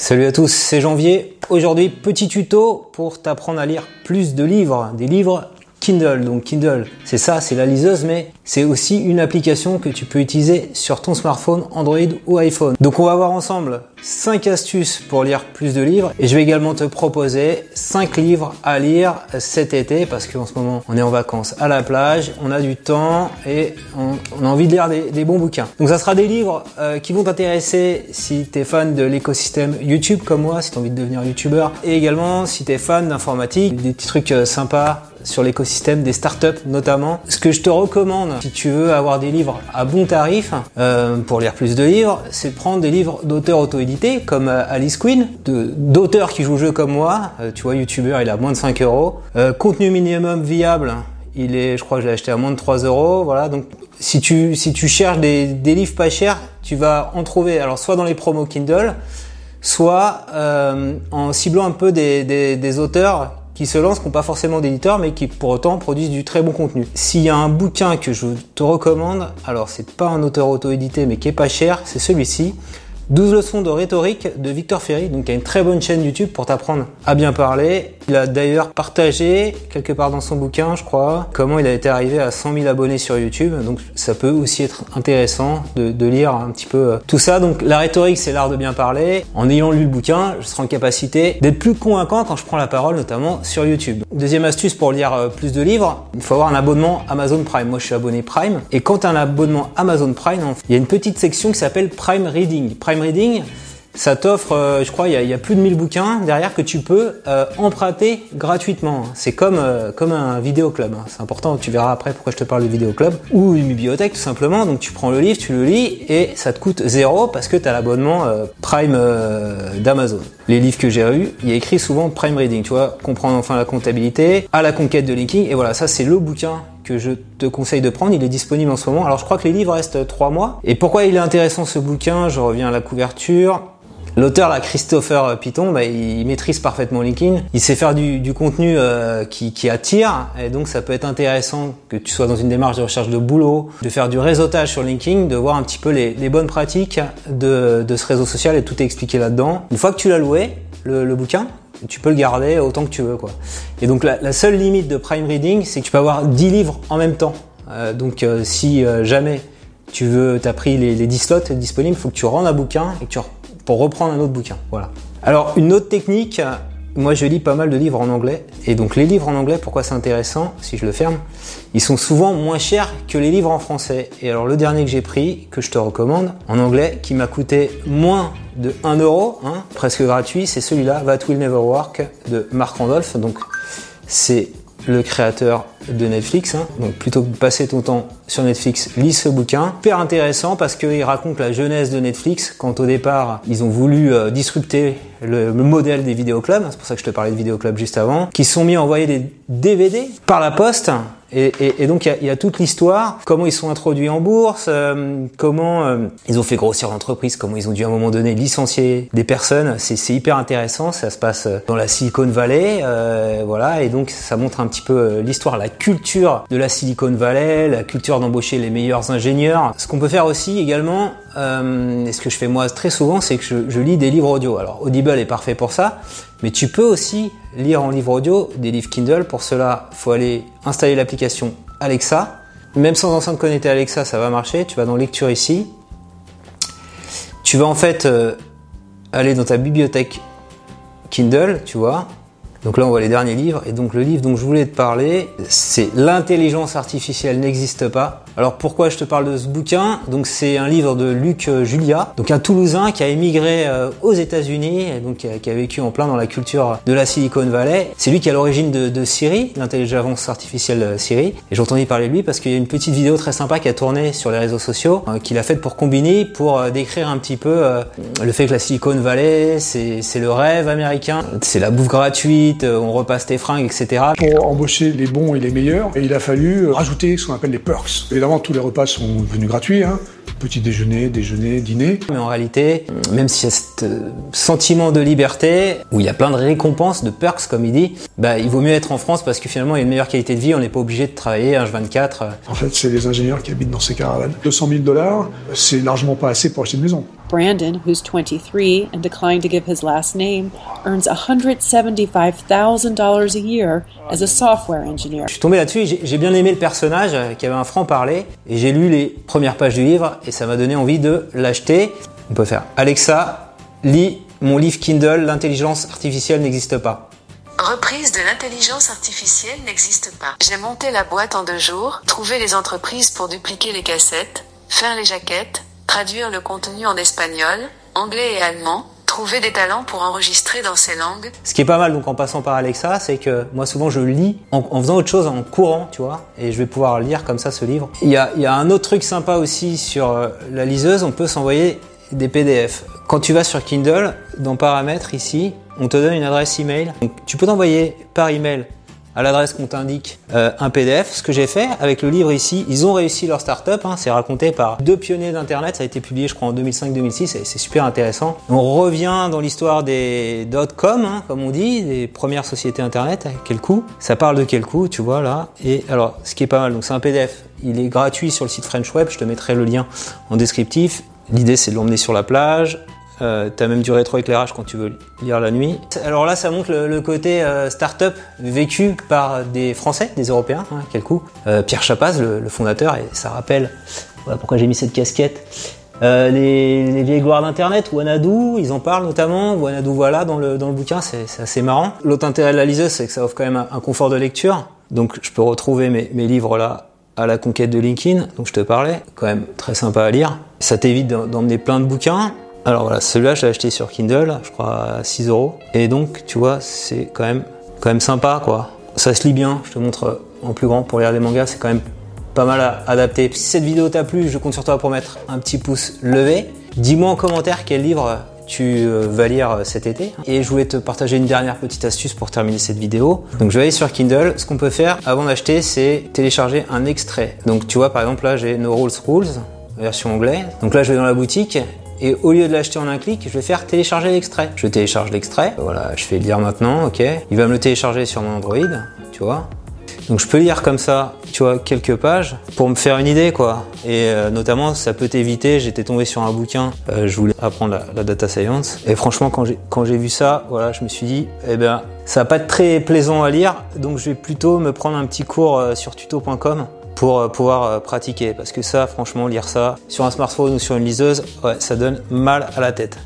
Salut à tous, c'est Janvier. Aujourd'hui, petit tuto pour t'apprendre à lire plus de livres, des livres Kindle. Donc Kindle, c'est ça, c'est la liseuse, mais c'est aussi une application que tu peux utiliser sur ton smartphone, Android ou iPhone. Donc on va voir ensemble 5 astuces pour lire plus de livres et je vais également te proposer 5 livres à lire cet été parce qu'en ce moment on est en vacances à la plage, on a du temps et on, a envie de lire des, bons bouquins. Donc ça sera des livres euh, qui vont t'intéresser si tu es fan de l'écosystème YouTube comme moi, si tu envie de devenir YouTuber et également si tu es fan d'informatique, des petits trucs euh, sympas sur l'écosystème des startups notamment. Ce que je te recommande si tu veux avoir des livres à bon tarif euh, pour lire plus de livres, c'est de prendre des livres d'auteurs auto-édités comme euh, Alice Quinn, d'auteurs qui jouent au jeu comme moi. Euh, tu vois, youtubeur, il a moins de 5 euros. Contenu minimum viable, il est, je crois que je l'ai acheté à moins de 3 euros. Voilà, donc si tu, si tu cherches des, des livres pas chers, tu vas en trouver alors soit dans les promos Kindle, soit en ciblant un peu des, des, des auteurs qui se lancent, qui n'ont pas forcément d'éditeur, mais qui pour autant produisent du très bon contenu. S'il y a un bouquin que je te recommande, alors c'est pas un auteur auto-édité, mais qui est pas cher, c'est celui-ci. 12 leçons de rhétorique de Victor Ferry, donc il y a une très bonne chaîne YouTube pour t'apprendre à bien parler. Il a d'ailleurs partagé quelque part dans son bouquin, je crois, comment il a été arrivé à 100 000 abonnés sur YouTube. Donc ça peut aussi être intéressant de, lire un petit peu euh, tout ça. Donc la rhétorique, c'est l'art de bien parler. En ayant lu le bouquin, je serai en capacité d'être plus convaincant quand je prends la parole, notamment sur YouTube. Deuxième astuce pour lire euh, plus de livres, il faut avoir un abonnement Amazon Prime. Moi, je suis abonné Prime. Et quand tu as un abonnement Amazon Prime, il y a une petite section qui s'appelle Prime Reading. Prime Reading, ça t'offre, euh, je crois, il y, a, plus de 1000 bouquins derrière que tu peux euh, emprunter gratuitement. C'est comme euh, comme un vidéoclub. Hein. C'est important, tu verras après pourquoi je te parle de vidéoclub. Ou une bibliothèque tout simplement. Donc tu prends le livre, tu le lis et ça te coûte zéro parce que tu as l'abonnement Prime d'Amazon. Les livres que j'ai eus, il y a écrit souvent Prime Reading, tu vois, comprendre enfin la comptabilité, à la conquête de linking. Et voilà, ça c'est le bouquin que je te conseille de prendre. Il est disponible en ce moment. Alors je crois que les livres restent 3 mois. Et pourquoi il est intéressant ce bouquin? Je reviens à la couverture. L'auteur, là, Christopher Piton, bah, il maîtrise parfaitement LinkedIn. Il sait faire du, contenu euh, qui, attire, et donc ça peut être intéressant que tu sois dans une démarche de recherche de boulot, de faire du réseautage sur LinkedIn, de voir un petit peu les, bonnes pratiques de, ce réseau social et tout est expliqué là-dedans. Une fois que tu l'as loué, le, bouquin, tu peux le garder autant que tu veux. Quoi. Et donc la, seule limite de Prime Reading, c'est que tu peux avoir 10 livres en même temps. Euh, donc euh, si jamais tu veux, as pris les, les 10 slots disponibles, il faut que tu rendes un bouquin et que tu pour reprendre un autre bouquin. Voilà. Alors une autre technique, moi je lis pas mal de livres en anglais et donc les livres en anglais, pourquoi c'est intéressant Si je le ferme, ils sont souvent moins chers que les livres en français. Et alors le dernier que j'ai pris, que je te recommande, en anglais, qui m'a coûté moins de 1 euro, hein, presque gratuit, c'est celui-là, That Will Never Work de Mark Randolph. Donc c'est le créateur de Netflix. Hein. Donc plutôt que de passer ton temps sur Netflix, lis ce bouquin. Super intéressant parce qu'il raconte la jeunesse de Netflix quand au départ ils ont voulu euh, disrupter le, modèle des vidéoclubs, c'est pour ça que je te parlais de vidéoclubs juste avant, qui sont mis à envoyer des DVD par la poste et, donc il y, a, toute l'histoire, comment ils sont introduits en bourse, euh, comment euh, ils ont fait grossir l'entreprise, comment ils ont dû à un moment donné licencier des personnes. C'est hyper intéressant, ça se passe dans la Silicon Valley, voilà, et donc ça montre un petit peu l'histoire, la culture de la Silicon Valley, la culture d'embaucher les meilleurs ingénieurs. Ce qu'on peut faire aussi également, et ce que je fais moi très souvent, c'est que je, lis des livres audio. Alors Audible est parfait pour ça, mais tu peux aussi lire en livre audio des livres Kindle. Pour cela, faut aller installer l'application Alexa. Même sans enceinte connectée Alexa, ça va marcher. Tu vas dans lecture ici. Tu vas en fait euh, aller dans ta bibliothèque Kindle, tu vois. Donc là, on voit les derniers livres. Et donc le livre dont je voulais te parler, c'est L'intelligence artificielle n'existe pas. Alors pourquoi je te parle de ce bouquin? Donc c'est un livre de Luc euh, Julia, donc un Toulousain qui a émigré euh, aux États-Unis donc qui a, vécu en plein dans la culture de la Silicon Valley. C'est lui qui a l'origine de, Siri, l'intelligence artificielle euh, Siri. Et j'ai entendu parler de lui parce qu'il y a une petite vidéo très sympa qui a tourné sur les réseaux sociaux qu'il a faite pour Combini pour décrire un petit peu le fait que la Silicon Valley c'est le rêve américain, c'est la bouffe gratuite, on repasse tes fringues, etc. Pour embaucher les bons et les meilleurs, et il a fallu rajouter ce qu'on appelle les perks tous les repas sont devenus gratuits. Hein. Petit déjeuner, déjeuner, dîner. Mais en réalité, même s'il y a ce euh, sentiment de liberté, où il y a plein de récompenses, de perks comme il dit, bah, il vaut mieux être en France parce que finalement il y a une meilleure qualité de vie, on n'est pas obligé de travailler un 24. En fait, c'est les ingénieurs qui habitent dans ces caravanes. 200 000 dollars, c'est largement pas assez pour acheter une maison. Brandon, who's 23 and declined to give his last name, earns $175,000 a year as a software engineer. Je suis tombé là-dessus, j'ai j'ai bien aimé le personnage euh, qui avait un franc-parler et j'ai lu les premières pages du livre et ça m'a donné envie de l'acheter. On peut faire Alexa, lis mon livre Kindle, l'intelligence artificielle n'existe pas. Reprise de l'intelligence artificielle n'existe pas. J'ai monté la boîte en deux jours, trouvé les entreprises pour dupliquer les cassettes, faire les jaquettes, traduire le contenu en espagnol, anglais et allemand, trouver des talents pour enregistrer dans ces langues. Ce qui est pas mal donc en passant par Alexa, c'est que moi souvent je lis en, faisant autre chose en courant, tu vois, et je vais pouvoir lire comme ça ce livre. Il y a, il y a un autre truc sympa aussi sur euh, la liseuse, on peut s'envoyer des PDF. Quand tu vas sur Kindle, dans paramètres ici, on te donne une adresse email. Donc, tu peux t'envoyer par email à l'adresse qu'on t'indique euh, un PDF. Ce que j'ai fait avec le livre ici, ils ont réussi leur startup. Hein, c'est raconté par deux pionniers d'internet. Ça a été publié, je crois, en 2005-2006 et c'est super intéressant. On revient dans l'histoire des dot-com, hein, comme on dit, des premières sociétés internet. Quel coût Ça parle de quel coût, tu vois là. Et alors, ce qui est pas mal, donc c'est un PDF. Il est gratuit sur le site French Web. Je te mettrai le lien en descriptif. L'idée, c'est de l'emmener sur la plage. Euh, T'as même du rétroéclairage quand tu veux lire la nuit. Alors là, ça montre le, le côté euh, start-up vécu par des Français, des Européens. Hein, quel coup Euh, Pierre Chapaz, le, le fondateur, et ça rappelle voilà pourquoi j'ai mis cette casquette. Euh, les, les vieilles gloires d'Internet, Wanadu, ils en parlent notamment. Wanadu, voilà, dans le, dans le bouquin, c'est assez marrant. L'autre intérêt de la liseuse, c'est que ça offre quand même un, confort de lecture. Donc, je peux retrouver mes, mes livres là à la conquête de LinkedIn, dont je te parlais. Quand même très sympa à lire. Ça t'évite d'emmener plein de bouquins. Alors voilà, celui-là, je l'ai acheté sur Kindle, je crois à 6 euros. Et donc, tu vois, c'est quand même, quand même sympa, quoi. Ça se lit bien, je te montre en plus grand pour lire des mangas, c'est quand même pas mal à- adapté. Si cette vidéo t'a plu, je compte sur toi pour mettre un petit pouce levé. Dis-moi en commentaire quel livre tu euh, vas lire cet été. Et je voulais te partager une dernière petite astuce pour terminer cette vidéo. Donc je vais aller sur Kindle. Ce qu'on peut faire avant d'acheter, c'est télécharger un extrait. Donc tu vois, par exemple, là j'ai No Rules Rules, version anglais. Donc là je vais dans la boutique. Et au lieu de l'acheter en un clic, je vais faire télécharger l'extrait. Je télécharge l'extrait. Voilà, je fais lire maintenant, ok. Il va me le télécharger sur mon Android, tu vois. Donc je peux lire comme ça, tu vois, quelques pages pour me faire une idée, quoi. Et euh, notamment, ça peut t'éviter. J'étais tombé sur un bouquin, euh, je voulais apprendre la, data science. Et franchement, quand j'ai quand j'ai vu ça, voilà, je me suis dit, eh ben, ça va pas être très plaisant à lire. Donc je vais plutôt me prendre un petit cours euh, sur tuto.com pour euh, pouvoir euh, pratiquer. Parce que ça, franchement, lire ça sur un smartphone ou sur une liseuse, ouais, ça donne mal à la tête.